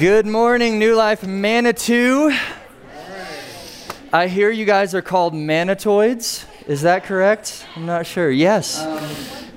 Good morning, New Life Manitou. I hear you guys are called Manitoids. Is that correct? I'm not sure. Yes.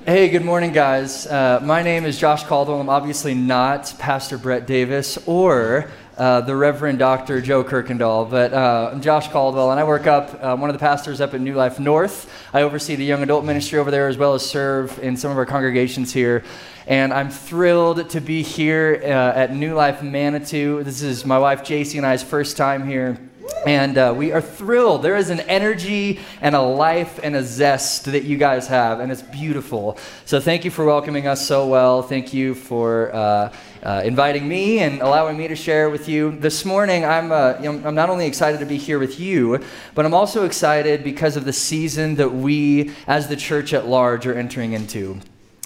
Hey, good morning, guys. Uh, my name is Josh Caldwell. I'm obviously not Pastor Brett Davis or uh, the Reverend Dr. Joe Kirkendall, but uh, I'm Josh Caldwell, and I work up, uh, one of the pastors up at New Life North. I oversee the young adult ministry over there as well as serve in some of our congregations here. And I'm thrilled to be here uh, at New Life Manitou. This is my wife JC and I's first time here. And uh, we are thrilled. There is an energy and a life and a zest that you guys have, and it's beautiful. So, thank you for welcoming us so well. Thank you for uh, uh, inviting me and allowing me to share with you. This morning, I'm, uh, I'm not only excited to be here with you, but I'm also excited because of the season that we, as the church at large, are entering into.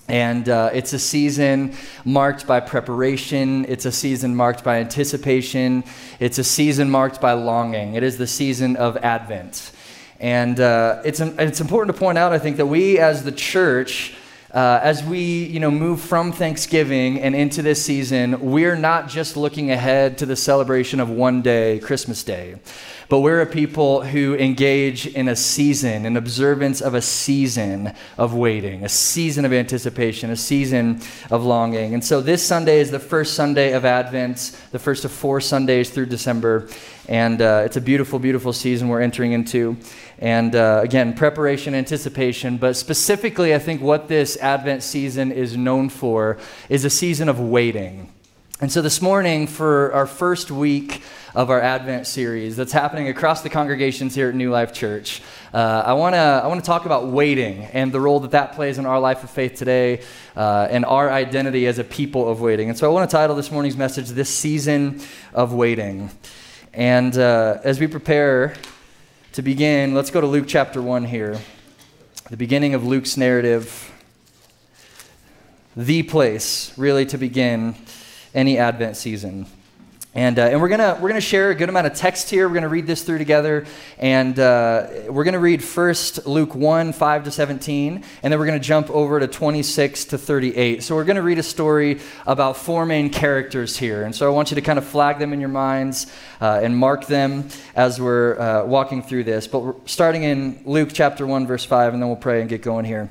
And uh, it's a season marked by preparation. It's a season marked by anticipation. It's a season marked by longing. It is the season of Advent. And uh, it's, it's important to point out, I think, that we as the church, uh, as we you know, move from Thanksgiving and into this season, we're not just looking ahead to the celebration of one day, Christmas Day. But we're a people who engage in a season, an observance of a season of waiting, a season of anticipation, a season of longing. And so this Sunday is the first Sunday of Advent, the first of four Sundays through December. And uh, it's a beautiful, beautiful season we're entering into. And uh, again, preparation, anticipation, but specifically, I think what this Advent season is known for is a season of waiting. And so this morning, for our first week of our Advent series that's happening across the congregations here at New Life Church, uh, I want to I wanna talk about waiting and the role that that plays in our life of faith today uh, and our identity as a people of waiting. And so I want to title this morning's message, This Season of Waiting. And uh, as we prepare to begin, let's go to Luke chapter 1 here, the beginning of Luke's narrative, the place really to begin any Advent season. And, uh, and we're going we're gonna share a good amount of text here. We're going to read this through together. And uh, we're going to read first Luke 1, 5 to 17. And then we're going to jump over to 26 to 38. So we're going to read a story about four main characters here. And so I want you to kind of flag them in your minds uh, and mark them as we're uh, walking through this. But starting in Luke chapter 1, verse 5, and then we'll pray and get going here.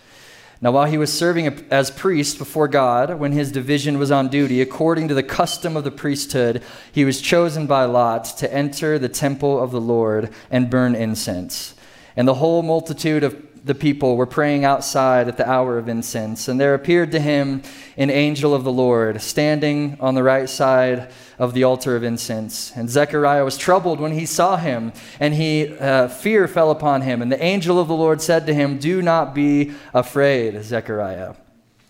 Now, while he was serving as priest before God, when his division was on duty, according to the custom of the priesthood, he was chosen by Lot to enter the temple of the Lord and burn incense. And the whole multitude of the people were praying outside at the hour of incense. And there appeared to him an angel of the Lord standing on the right side of the altar of incense. And Zechariah was troubled when he saw him, and he, uh, fear fell upon him. And the angel of the Lord said to him, Do not be afraid, Zechariah,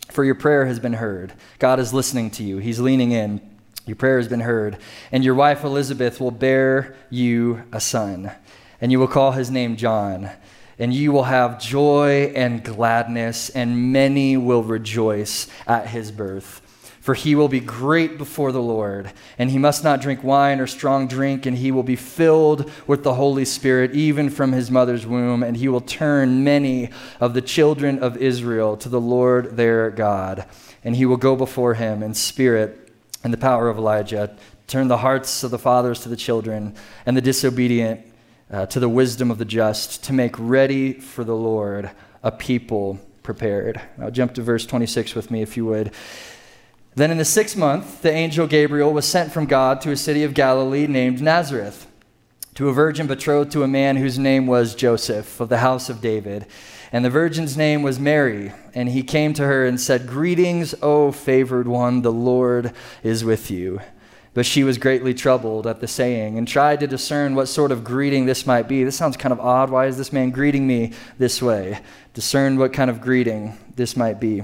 for your prayer has been heard. God is listening to you, He's leaning in. Your prayer has been heard. And your wife Elizabeth will bear you a son, and you will call his name John and you will have joy and gladness, and many will rejoice at his birth. For he will be great before the Lord, and he must not drink wine or strong drink, and he will be filled with the Holy Spirit even from his mother's womb, and he will turn many of the children of Israel to the Lord their God. And he will go before him in spirit and the power of Elijah, turn the hearts of the fathers to the children, and the disobedient uh, to the wisdom of the just, to make ready for the Lord a people prepared. Now, jump to verse 26 with me, if you would. Then in the sixth month, the angel Gabriel was sent from God to a city of Galilee named Nazareth, to a virgin betrothed to a man whose name was Joseph, of the house of David. And the virgin's name was Mary. And he came to her and said, Greetings, O favored one, the Lord is with you. But she was greatly troubled at the saying and tried to discern what sort of greeting this might be. This sounds kind of odd. Why is this man greeting me this way? Discern what kind of greeting this might be.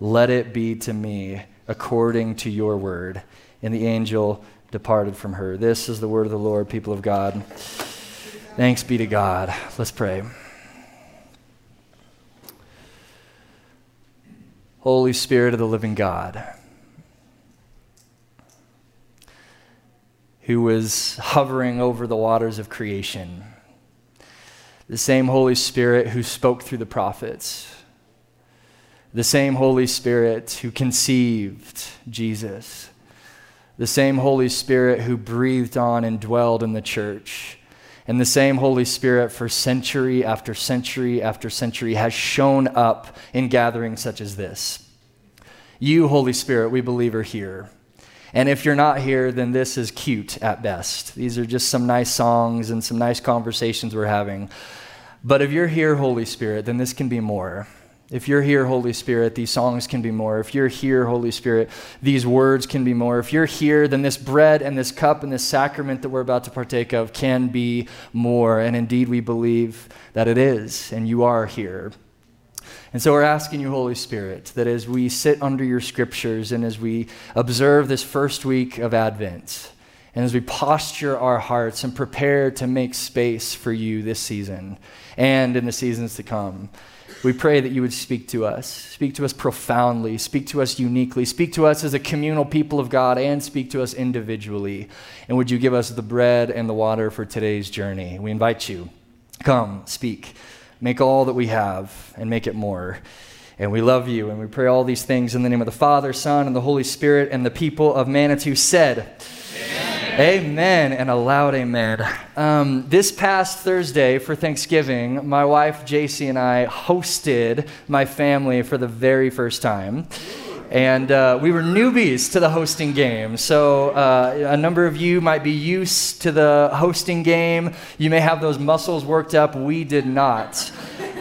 let it be to me according to your word. And the angel departed from her. This is the word of the Lord, people of God. Thanks be to God. Let's pray. Holy Spirit of the living God, who was hovering over the waters of creation, the same Holy Spirit who spoke through the prophets the same Holy Spirit who conceived Jesus, the same Holy Spirit who breathed on and dwelled in the church, and the same Holy Spirit for century after century after century has shown up in gatherings such as this. You, Holy Spirit, we believe are here. And if you're not here, then this is cute at best. These are just some nice songs and some nice conversations we're having. But if you're here, Holy Spirit, then this can be more. If you're here, Holy Spirit, these songs can be more. If you're here, Holy Spirit, these words can be more. If you're here, then this bread and this cup and this sacrament that we're about to partake of can be more. And indeed, we believe that it is, and you are here. And so we're asking you, Holy Spirit, that as we sit under your scriptures and as we observe this first week of Advent, and as we posture our hearts and prepare to make space for you this season and in the seasons to come, we pray that you would speak to us, speak to us profoundly, speak to us uniquely, speak to us as a communal people of God, and speak to us individually. And would you give us the bread and the water for today's journey? We invite you. Come, speak. Make all that we have and make it more. And we love you, and we pray all these things in the name of the Father, Son, and the Holy Spirit, and the people of Manitou said, Amen and a loud amen. Um, this past Thursday for Thanksgiving, my wife JC and I hosted my family for the very first time. And uh, we were newbies to the hosting game. So, uh, a number of you might be used to the hosting game. You may have those muscles worked up. We did not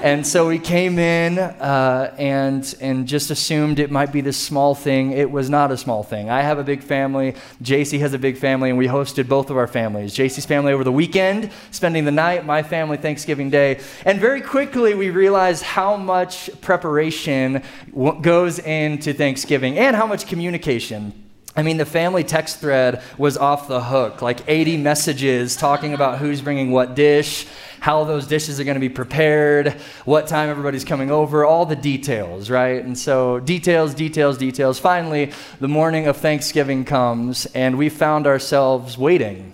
and so we came in uh, and, and just assumed it might be this small thing. It was not a small thing. I have a big family. JC has a big family, and we hosted both of our families. JC's family over the weekend, spending the night, my family Thanksgiving Day. And very quickly, we realized how much preparation goes into Thanksgiving and how much communication. I mean, the family text thread was off the hook, like 80 messages talking about who's bringing what dish how those dishes are going to be prepared, what time everybody's coming over, all the details, right? And so, details, details, details. Finally, the morning of Thanksgiving comes, and we found ourselves waiting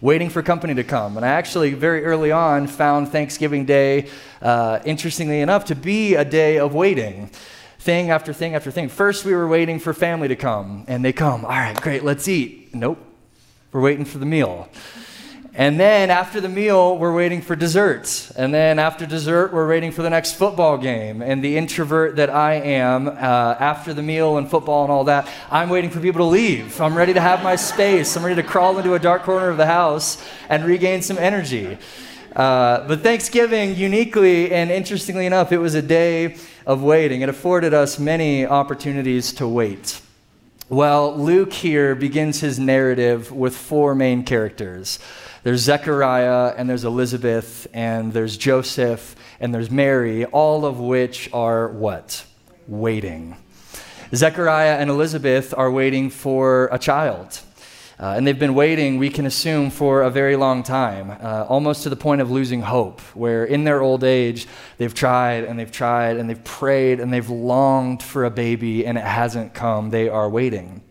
waiting for company to come. And I actually, very early on, found Thanksgiving Day, uh, interestingly enough, to be a day of waiting. Thing after thing after thing. First, we were waiting for family to come, and they come. All right, great, let's eat. Nope, we're waiting for the meal. And then after the meal, we're waiting for desserts. And then after dessert, we're waiting for the next football game. And the introvert that I am, uh, after the meal and football and all that, I'm waiting for people to leave. I'm ready to have my space. I'm ready to crawl into a dark corner of the house and regain some energy. Uh, but Thanksgiving, uniquely and interestingly enough, it was a day of waiting. It afforded us many opportunities to wait. Well, Luke here begins his narrative with four main characters. There's Zechariah, and there's Elizabeth, and there's Joseph, and there's Mary, all of which are what? Waiting. Zechariah and Elizabeth are waiting for a child. Uh, and they've been waiting, we can assume, for a very long time, uh, almost to the point of losing hope, where in their old age, they've tried and they've tried and they've prayed and they've longed for a baby and it hasn't come. They are waiting.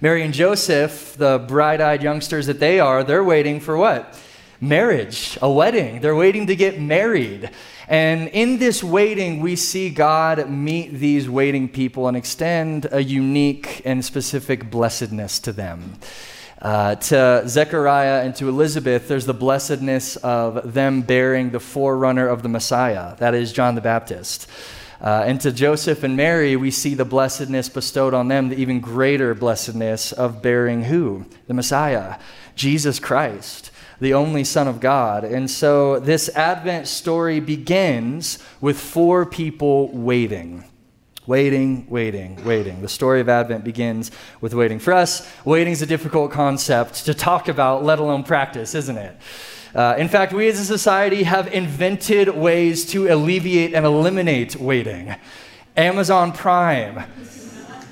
Mary and Joseph, the bright eyed youngsters that they are, they're waiting for what? Marriage, a wedding. They're waiting to get married. And in this waiting, we see God meet these waiting people and extend a unique and specific blessedness to them. Uh, to Zechariah and to Elizabeth, there's the blessedness of them bearing the forerunner of the Messiah, that is John the Baptist. Uh, and to Joseph and Mary, we see the blessedness bestowed on them, the even greater blessedness of bearing who? The Messiah, Jesus Christ the only Son of God. And so this Advent story begins with four people waiting. Waiting, waiting, waiting. The story of Advent begins with waiting. For us, waiting is a difficult concept to talk about, let alone practice, isn't it? Uh, in fact, we as a society have invented ways to alleviate and eliminate waiting. Amazon Prime,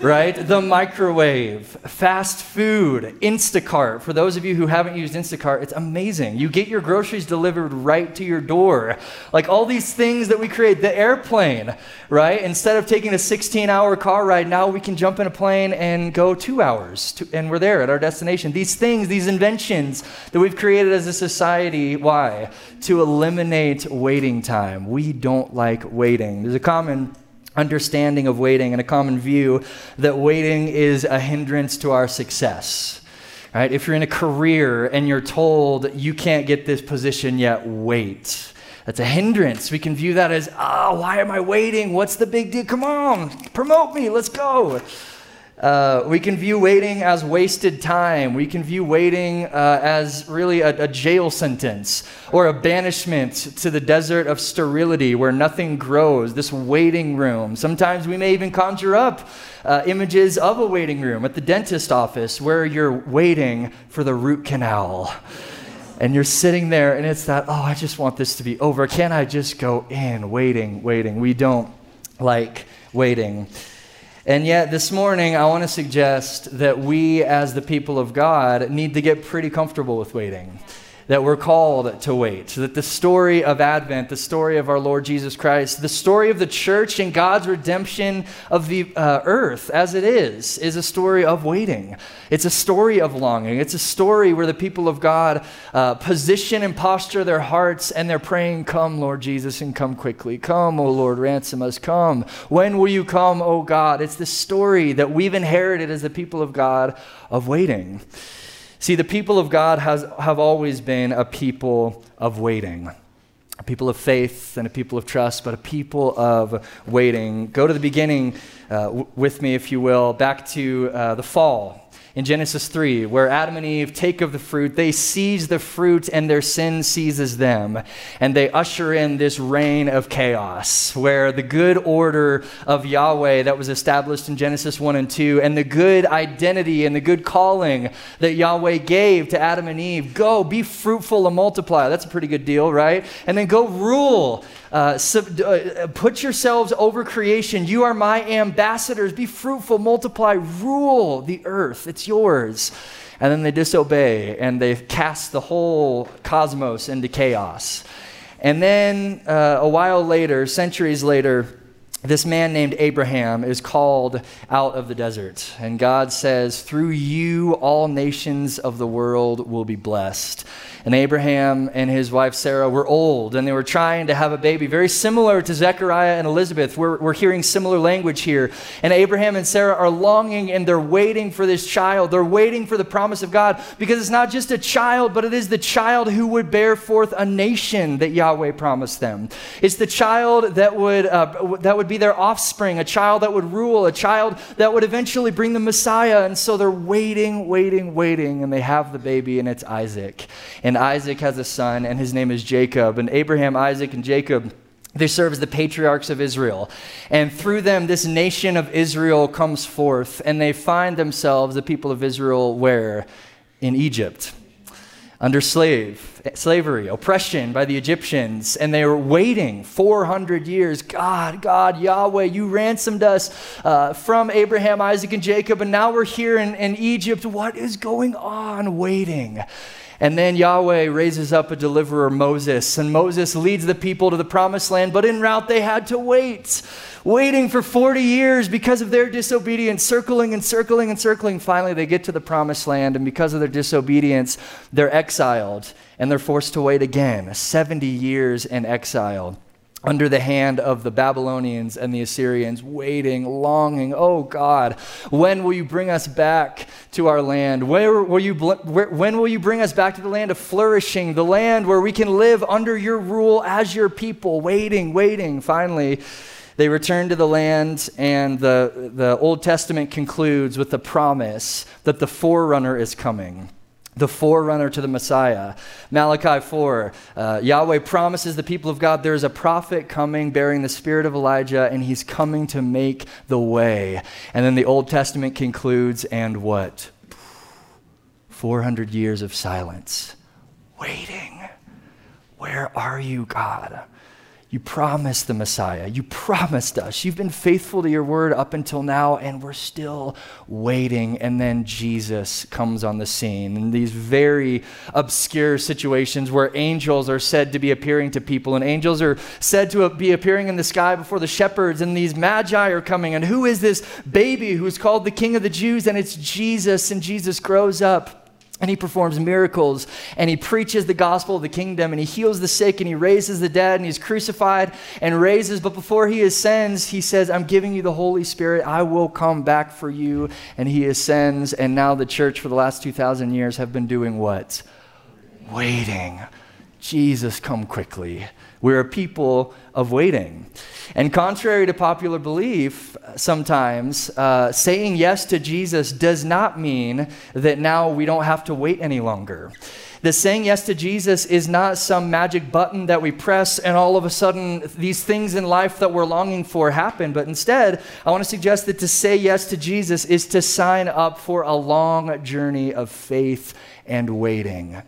right? The microwave, fast food, Instacart. For those of you who haven't used Instacart, it's amazing. You get your groceries delivered right to your door. Like all these things that we create, the airplane, right? Instead of taking a 16 hour car ride, now we can jump in a plane and go two hours to, and we're there at our destination. These things, these inventions that we've created as a society, why? To eliminate waiting time. We don't like waiting. There's a common understanding of waiting and a common view that waiting is a hindrance to our success. Right? If you're in a career and you're told you can't get this position yet, wait. That's a hindrance. We can view that as, oh, why am I waiting? What's the big deal? Come on, promote me, let's go. Uh, we can view waiting as wasted time. We can view waiting uh, as really a, a, jail sentence or a banishment to the desert of sterility where nothing grows, this waiting room. Sometimes we may even conjure up uh, images of a waiting room at the dentist office where you're waiting for the root canal. And you're sitting there, and it's that, oh, I just want this to be over. Can I just go in? Waiting, waiting. We don't like waiting. And yet, this morning, I want to suggest that we, as the people of God, need to get pretty comfortable with waiting that we're called to wait. That the story of Advent, the story of our Lord Jesus Christ, the story of the church and God's redemption of the uh, earth as it is, is a story of waiting. It's a story of longing. It's a story where the people of God uh, position and posture their hearts and they're praying, Come, Lord Jesus, and come quickly. Come, O Lord, ransom us. Come. When will you come, O God? It's the story that we've inherited as the people of God of waiting. See, the people of God has, have always been a people of waiting, a people of faith and a people of trust, but a people of waiting. Go to the beginning uh, w- with me, if you will, back to uh, the fall in Genesis 3, where Adam and Eve take of the fruit, they seize the fruit and their sin seizes them. And they usher in this reign of chaos, where the good order of Yahweh that was established in Genesis 1 and 2, and the good identity and the good calling that Yahweh gave to Adam and Eve go, be fruitful and multiply. That's a pretty good deal, right? And then go rule uh, sub, uh, put yourselves over creation. You are my ambassadors. Be fruitful, multiply, rule the earth. It's yours. And then they disobey and they cast the whole cosmos into chaos. And then uh, a while later, centuries later, this man named Abraham is called out of the desert. And God says, Through you, all nations of the world will be blessed. And Abraham and his wife Sarah were old and they were trying to have a baby, very similar to Zechariah and Elizabeth. We're, we're hearing similar language here. And Abraham and Sarah are longing and they're waiting for this child. They're waiting for the promise of God because it's not just a child, but it is the child who would bear forth a nation that Yahweh promised them. It's the child that would, uh, that would be their offspring, a child that would rule, a child that would eventually bring the Messiah. And so they're waiting, waiting, waiting, and they have the baby, and it's Isaac. And and Isaac has a son, and his name is Jacob. And Abraham, Isaac, and Jacob. They serve as the patriarchs of Israel. And through them, this nation of Israel comes forth, and they find themselves, the people of Israel, where? In Egypt. under slave slavery oppression by the egyptians and they were waiting 400 years god god yahweh you ransomed us uh, from abraham isaac and jacob and now we're here in, in egypt what is going on waiting and then Yahweh raises up a deliverer, Moses, and Moses leads the people to the promised land, but en route they had to wait, waiting for 40 years because of their disobedience, circling and circling and circling. Finally, they get to the promised land, and because of their disobedience, they're exiled and they're forced to wait again 70 years in exile under the hand of the Babylonians and the Assyrians, waiting, longing, oh God, when will you bring us back to our land? Where will you, where, when will you bring us back to the land of flourishing, the land where we can live under your rule as your people? Waiting, waiting. Finally, they return to the land, and the, the Old Testament concludes with the promise that the forerunner is coming the forerunner to the Messiah. Malachi 4, uh, Yahweh promises the people of God there is a prophet coming bearing the spirit of Elijah, and he's coming to make the way. And then the Old Testament concludes, and what? 400 years of silence, waiting. Where are you, God? You promised the Messiah. You promised us. You've been faithful to your word up until now, and we're still waiting. And then Jesus comes on the scene in these very obscure situations where angels are said to be appearing to people, and angels are said to be appearing in the sky before the shepherds, and these magi are coming. And who is this baby who's called the King of the Jews? And it's Jesus, and Jesus grows up and he performs miracles and he preaches the gospel of the kingdom and he heals the sick and he raises the dead and he's crucified and raises. But before he ascends, he says, I'm giving you the Holy Spirit. I will come back for you. And he ascends. And now the church for the last 2,000 years have been doing what? Waiting. Jesus, come quickly. We're a people of waiting. And contrary to popular belief, sometimes uh, saying yes to Jesus does not mean that now we don't have to wait any longer. The saying yes to Jesus is not some magic button that we press and all of a sudden these things in life that we're longing for happen. But instead, I want to suggest that to say yes to Jesus is to sign up for a long journey of faith and waiting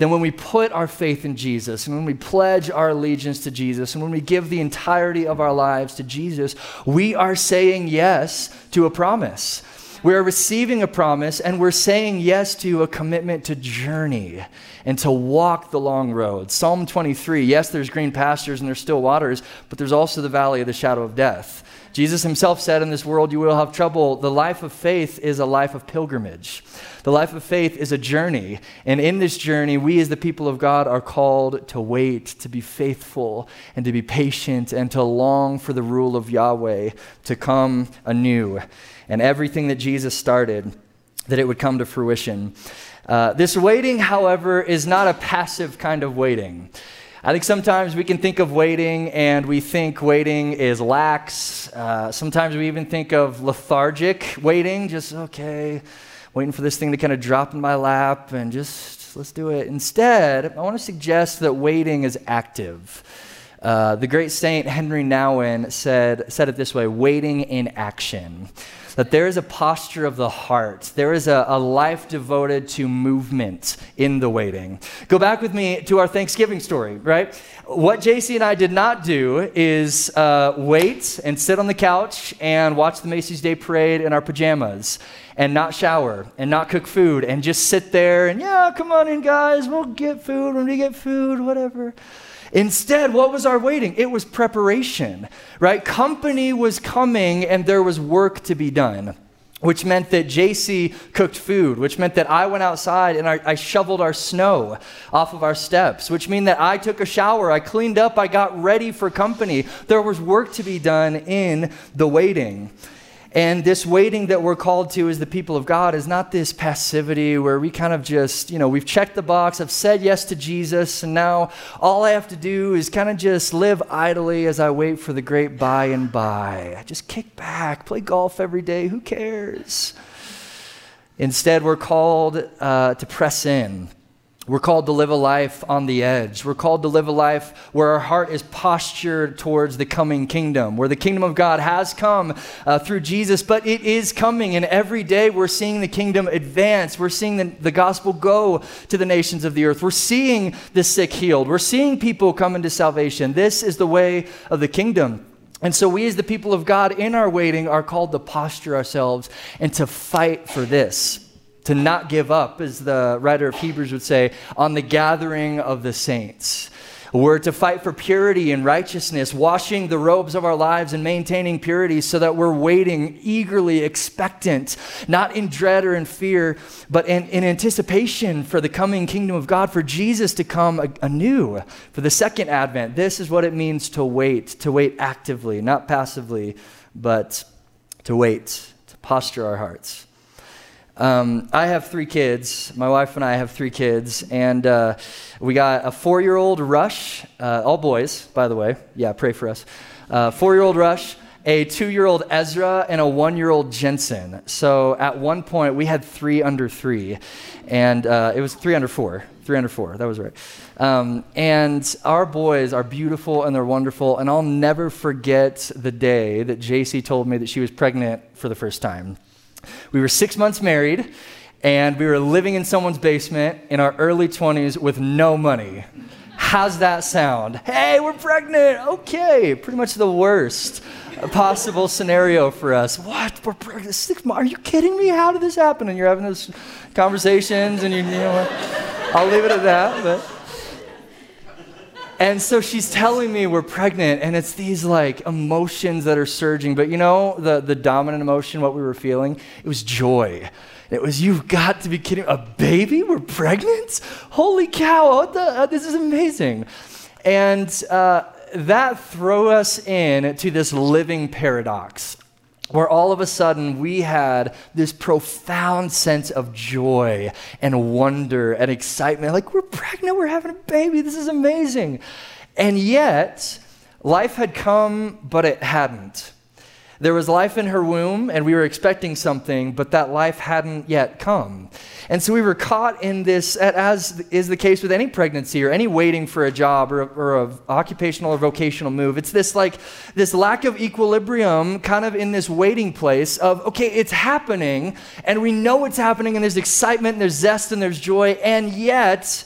then when we put our faith in Jesus and when we pledge our allegiance to Jesus and when we give the entirety of our lives to Jesus, we are saying yes to a promise. We are receiving a promise and we're saying yes to a commitment to journey and to walk the long road. Psalm 23 yes, there's green pastures and there's still waters, but there's also the valley of the shadow of death. Jesus himself said, In this world you will have trouble. The life of faith is a life of pilgrimage. The life of faith is a journey. And in this journey, we as the people of God are called to wait, to be faithful, and to be patient, and to long for the rule of Yahweh to come anew. And everything that Jesus started, that it would come to fruition. Uh, this waiting, however, is not a passive kind of waiting. I think sometimes we can think of waiting and we think waiting is lax. Uh, sometimes we even think of lethargic waiting, just okay, waiting for this thing to kind of drop in my lap and just let's do it. Instead, I want to suggest that waiting is active. Uh, the great saint Henri Nouwen said, said it this way waiting in action that there is a posture of the heart. There is a, a life devoted to movement in the waiting. Go back with me to our Thanksgiving story, right? What JC and I did not do is uh, wait and sit on the couch and watch the Macy's Day Parade in our pajamas and not shower and not cook food and just sit there and, yeah, come on in, guys, we'll get food when we get food, whatever. Instead, what was our waiting? It was preparation, right? Company was coming and there was work to be done, which meant that JC cooked food, which meant that I went outside and I, I shoveled our snow off of our steps, which meant that I took a shower, I cleaned up, I got ready for company. There was work to be done in the waiting. And this waiting that we're called to as the people of God is not this passivity where we kind of just, you know, we've checked the box, I've said yes to Jesus, and now all I have to do is kind of just live idly as I wait for the great by and by. I just kick back, play golf every day, who cares? Instead, we're called uh, to press in We're called to live a life on the edge. We're called to live a life where our heart is postured towards the coming kingdom, where the kingdom of God has come uh, through Jesus, but it is coming. And every day we're seeing the kingdom advance. We're seeing the, the gospel go to the nations of the earth. We're seeing the sick healed. We're seeing people come into salvation. This is the way of the kingdom. And so, we as the people of God in our waiting are called to posture ourselves and to fight for this to not give up, as the writer of Hebrews would say, on the gathering of the saints. We're to fight for purity and righteousness, washing the robes of our lives and maintaining purity so that we're waiting, eagerly expectant, not in dread or in fear, but in, in anticipation for the coming kingdom of God, for Jesus to come anew, for the second advent. This is what it means to wait, to wait actively, not passively, but to wait, to posture our hearts. Um, I have three kids. My wife and I have three kids, and uh, we got a four-year-old Rush, uh, all boys, by the way. Yeah, pray for us. Uh, four-year-old Rush, a two-year-old Ezra, and a one-year-old Jensen. So at one point we had three under three, and uh, it was three under four. Three under four. That was right. Um, and our boys are beautiful and they're wonderful. And I'll never forget the day that JC told me that she was pregnant for the first time. We were six months married, and we were living in someone's basement in our early 20s with no money. How's that sound? Hey, we're pregnant. Okay, pretty much the worst possible scenario for us. What? We're pregnant? Six months? Are you kidding me? How did this happen? And you're having those conversations, and you, you know, I'll leave it at that. But and so she's telling me we're pregnant, and it's these like emotions that are surging. But you know, the, the dominant emotion, what we were feeling, it was joy. It was, you've got to be kidding. A baby? We're pregnant? Holy cow, the, uh, this is amazing. And uh, that threw us in to this living paradox where all of a sudden we had this profound sense of joy and wonder and excitement. Like, we're pregnant, we're having a baby, this is amazing. And yet, life had come, but it hadn't. There was life in her womb, and we were expecting something, but that life hadn't yet come. And so we were caught in this, as is the case with any pregnancy or any waiting for a job or, or an occupational or vocational move. It's this like this lack of equilibrium, kind of in this waiting place of okay, it's happening, and we know it's happening, and there's excitement, and there's zest, and there's joy, and yet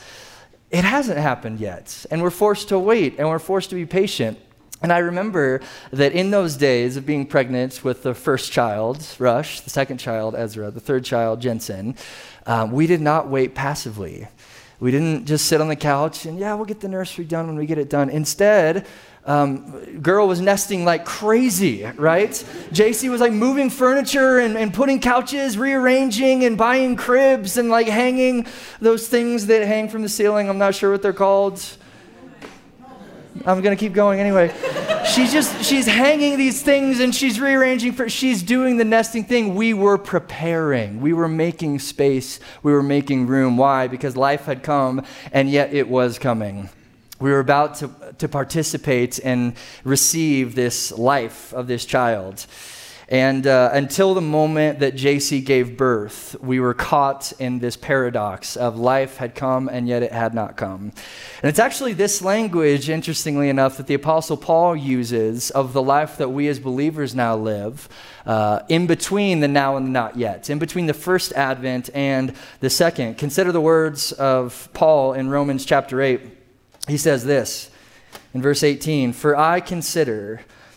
it hasn't happened yet, and we're forced to wait, and we're forced to be patient. And I remember that in those days of being pregnant with the first child, Rush, the second child, Ezra, the third child, Jensen, um, we did not wait passively. We didn't just sit on the couch and, yeah, we'll get the nursery done when we get it done. Instead, um, girl was nesting like crazy, right? JC was like moving furniture and, and putting couches, rearranging and buying cribs and like hanging those things that hang from the ceiling. I'm not sure what they're called. I'm to keep going anyway. she's just, she's hanging these things and she's rearranging, for, she's doing the nesting thing. We were preparing. We were making space. We were making room. Why? Because life had come and yet it was coming. We were about to, to participate and receive this life of this child. And uh, until the moment that JC gave birth, we were caught in this paradox of life had come and yet it had not come. And it's actually this language, interestingly enough, that the Apostle Paul uses of the life that we as believers now live uh, in between the now and the not yet, in between the first advent and the second. Consider the words of Paul in Romans chapter 8. He says this in verse 18 For I consider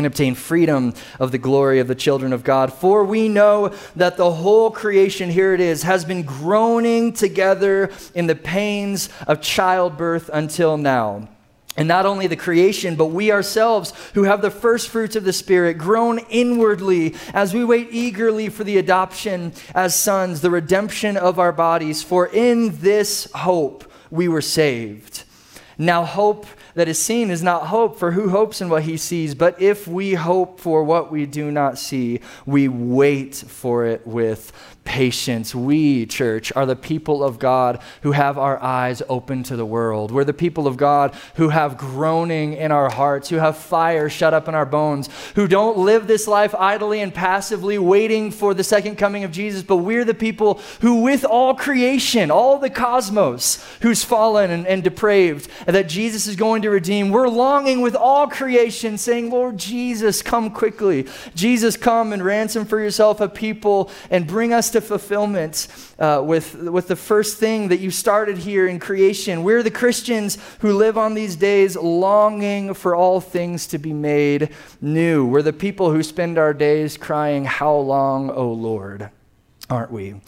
and obtain freedom of the glory of the children of God. For we know that the whole creation, here it is, has been groaning together in the pains of childbirth until now. And not only the creation, but we ourselves who have the first fruits of the Spirit groan inwardly as we wait eagerly for the adoption as sons, the redemption of our bodies. For in this hope we were saved. Now, hope that is seen is not hope, for who hopes in what he sees? But if we hope for what we do not see, we wait for it with patience. We, church, are the people of God who have our eyes open to the world. We're the people of God who have groaning in our hearts, who have fire shut up in our bones, who don't live this life idly and passively waiting for the second coming of Jesus, but we're the people who, with all creation, all the cosmos, who's fallen and, and depraved, and that Jesus is going to redeem, we're longing with all creation, saying, Lord Jesus, come quickly. Jesus, come and ransom for yourself a people and bring us to fulfillment uh, with, with the first thing that you started here in creation. We're the Christians who live on these days longing for all things to be made new. We're the people who spend our days crying, How long, O Lord? Aren't we?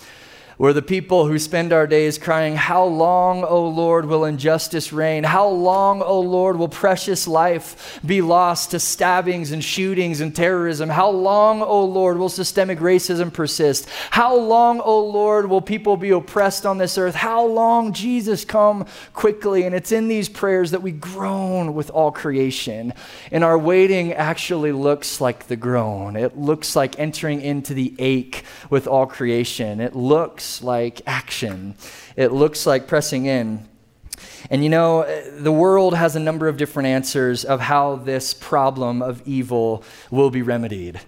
We're the people who spend our days crying, How long, O Lord, will injustice reign? How long, O Lord, will precious life be lost to stabbings and shootings and terrorism? How long, O Lord, will systemic racism persist? How long, O Lord, will people be oppressed on this earth? How long, Jesus, come quickly? And it's in these prayers that we groan with all creation. And our waiting actually looks like the groan, it looks like entering into the ache with all creation. It looks like action, it looks like pressing in. And you know, the world has a number of different answers of how this problem of evil will be remedied.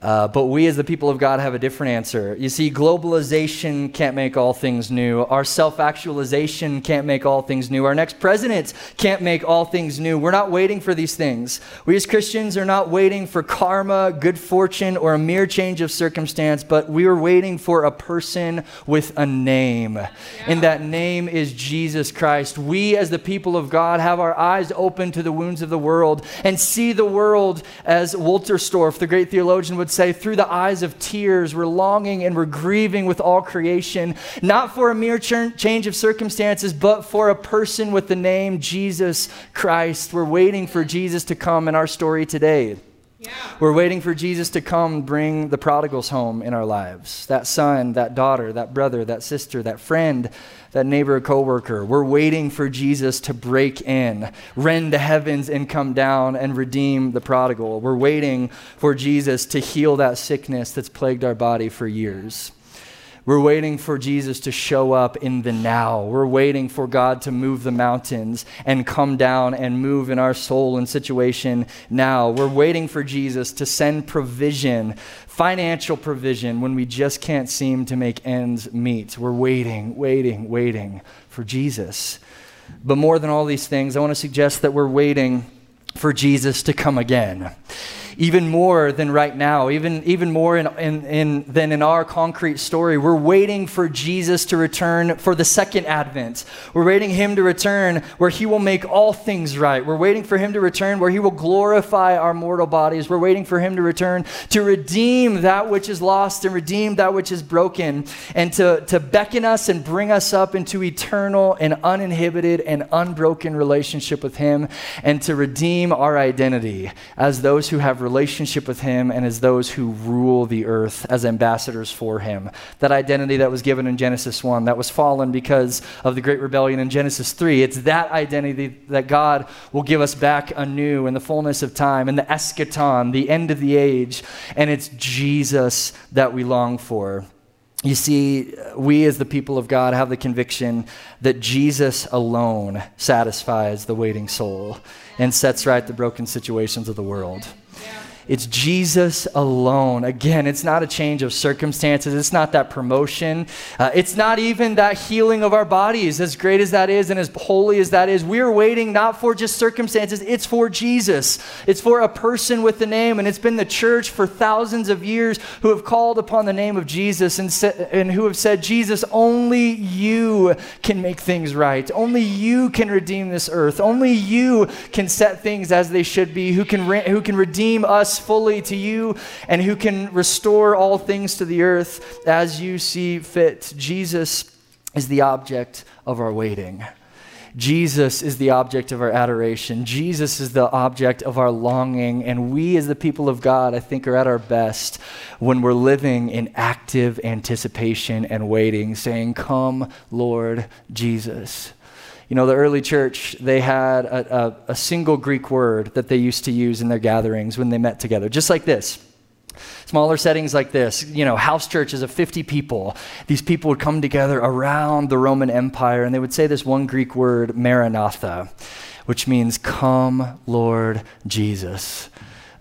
Uh, but we, as the people of God, have a different answer. You see, globalization can't make all things new. Our self actualization can't make all things new. Our next president can't make all things new. We're not waiting for these things. We, as Christians, are not waiting for karma, good fortune, or a mere change of circumstance, but we are waiting for a person with a name. Yeah. And that name is Jesus Christ. We, as the people of God, have our eyes open to the wounds of the world and see the world as Wolterstorff, the great theologian, would would say, through the eyes of tears, we're longing and we're grieving with all creation, not for a mere ch- change of circumstances, but for a person with the name Jesus Christ. We're waiting for Jesus to come in our story today. Yeah. We're waiting for Jesus to come bring the prodigals home in our lives. That son, that daughter, that brother, that sister, that friend, that neighbor, coworker. We're waiting for Jesus to break in, rend the heavens and come down and redeem the prodigal. We're waiting for Jesus to heal that sickness that's plagued our body for years. We're waiting for Jesus to show up in the now. We're waiting for God to move the mountains and come down and move in our soul and situation now. We're waiting for Jesus to send provision, financial provision, when we just can't seem to make ends meet. We're waiting, waiting, waiting for Jesus. But more than all these things, I want to suggest that we're waiting for Jesus to come again even more than right now, even, even more in, in, in, than in our concrete story. We're waiting for Jesus to return for the second advent. We're waiting him to return where he will make all things right. We're waiting for him to return where he will glorify our mortal bodies. We're waiting for him to return to redeem that which is lost and redeem that which is broken and to, to beckon us and bring us up into eternal and uninhibited and unbroken relationship with him and to redeem our identity as those who have relationship with Him and as those who rule the earth as ambassadors for Him. That identity that was given in Genesis 1, that was fallen because of the great rebellion in Genesis 3. It's that identity that God will give us back anew in the fullness of time, in the eschaton, the end of the age. And it's Jesus that we long for. You see, we as the people of God have the conviction that Jesus alone satisfies the waiting soul and sets right the broken situations of the world. It's Jesus alone. Again, it's not a change of circumstances. It's not that promotion. Uh, it's not even that healing of our bodies, as great as that is and as holy as that is. We are waiting not for just circumstances, it's for Jesus. It's for a person with the name. And it's been the church for thousands of years who have called upon the name of Jesus and, sa- and who have said, Jesus, only you can make things right. Only you can redeem this earth. Only you can set things as they should be, who can, re- who can redeem us fully to you and who can restore all things to the earth as you see fit. Jesus is the object of our waiting. Jesus is the object of our adoration. Jesus is the object of our longing. And we, as the people of God, I think, are at our best when we're living in active anticipation and waiting, saying, Come, Lord Jesus. You know, the early church, they had a, a, a single Greek word that they used to use in their gatherings when they met together, just like this. Smaller settings like this, you know, house churches of 50 people, these people would come together around the Roman Empire and they would say this one Greek word, Maranatha, which means, Come, Lord Jesus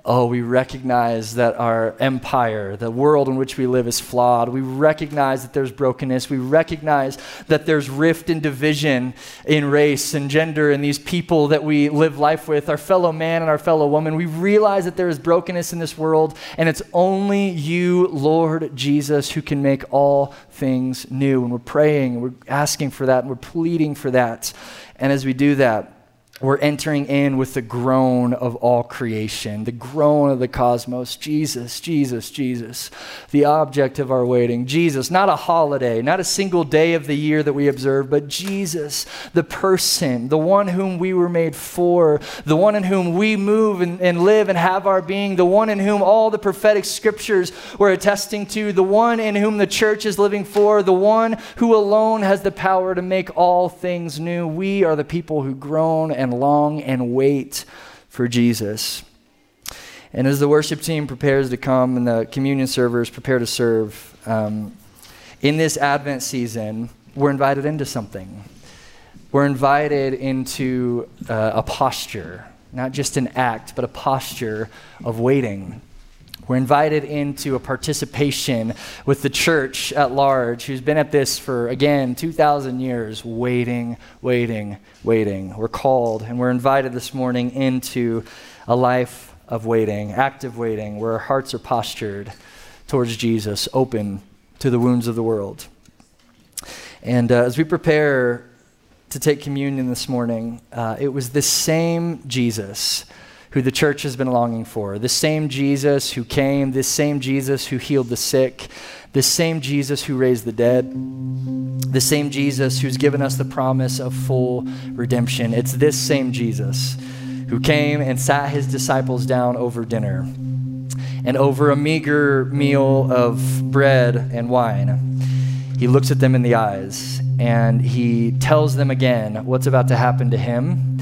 oh, we recognize that our empire, the world in which we live, is flawed. We recognize that there's brokenness. We recognize that there's rift and division in race and gender and these people that we live life with, our fellow man and our fellow woman. We realize that there is brokenness in this world, and it's only you, Lord Jesus, who can make all things new. And we're praying, and we're asking for that, and we're pleading for that. And as we do that, we're entering in with the groan of all creation, the groan of the cosmos. Jesus, Jesus, Jesus, the object of our waiting. Jesus, not a holiday, not a single day of the year that we observe, but Jesus, the person, the one whom we were made for, the one in whom we move and, and live and have our being, the one in whom all the prophetic scriptures were attesting to, the one in whom the church is living for, the one who alone has the power to make all things new. We are the people who groan and and long and wait for Jesus. And as the worship team prepares to come and the communion servers prepare to serve, um, in this Advent season, we're invited into something. We're invited into uh, a posture, not just an act, but a posture of waiting. We're invited into a participation with the church at large, who's been at this for, again, 2,000 years, waiting, waiting, waiting. We're called and we're invited this morning into a life of waiting, active waiting, where our hearts are postured towards Jesus, open to the wounds of the world. And uh, as we prepare to take communion this morning, uh, it was this same Jesus who the church has been longing for. The same Jesus who came, this same Jesus who healed the sick, the same Jesus who raised the dead, the same Jesus who's given us the promise of full redemption. It's this same Jesus who came and sat his disciples down over dinner and over a meager meal of bread and wine. He looks at them in the eyes and he tells them again what's about to happen to him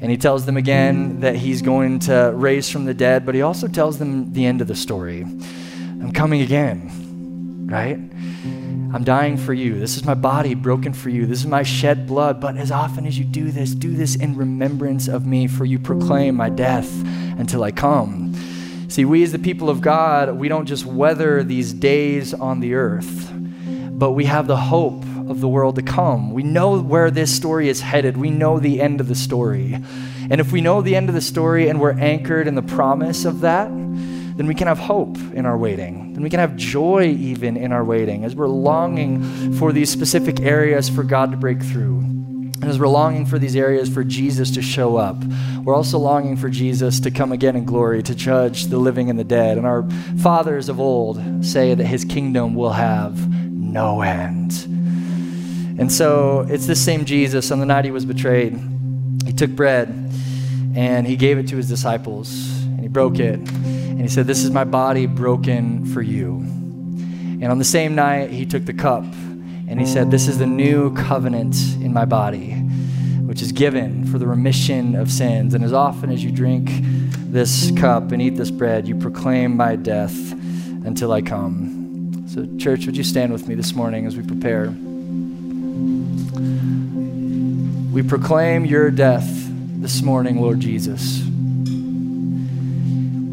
and he tells them again that he's going to raise from the dead, but he also tells them the end of the story. I'm coming again, right? I'm dying for you. This is my body broken for you. This is my shed blood. But as often as you do this, do this in remembrance of me, for you proclaim my death until I come. See, we as the people of God, we don't just weather these days on the earth, but we have the hope of the world to come. We know where this story is headed. We know the end of the story. And if we know the end of the story and we're anchored in the promise of that, then we can have hope in our waiting. Then we can have joy even in our waiting as we're longing for these specific areas for God to break through. And as we're longing for these areas for Jesus to show up, we're also longing for Jesus to come again in glory to judge the living and the dead. And our fathers of old say that his kingdom will have no end. And so it's this same Jesus on the night he was betrayed. He took bread and he gave it to his disciples and he broke it. And he said, This is my body broken for you. And on the same night, he took the cup and he said, This is the new covenant in my body, which is given for the remission of sins. And as often as you drink this cup and eat this bread, you proclaim my death until I come. So, church, would you stand with me this morning as we prepare? We proclaim your death this morning, Lord Jesus.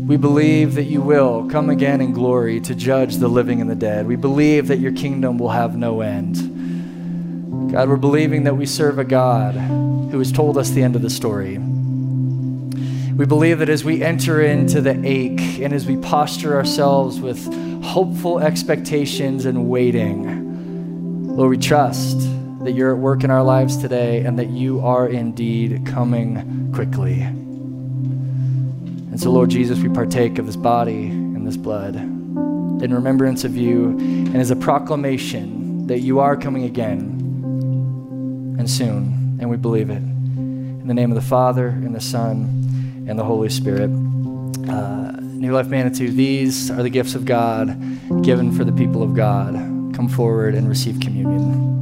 We believe that you will come again in glory to judge the living and the dead. We believe that your kingdom will have no end. God, we're believing that we serve a God who has told us the end of the story. We believe that as we enter into the ache and as we posture ourselves with hopeful expectations and waiting, Lord, we trust that you're at work in our lives today and that you are indeed coming quickly. And so, Lord Jesus, we partake of this body and this blood in remembrance of you and as a proclamation that you are coming again and soon, and we believe it. In the name of the Father, and the Son, and the Holy Spirit. Uh, New Life Manitou, these are the gifts of God given for the people of God. Come forward and receive communion.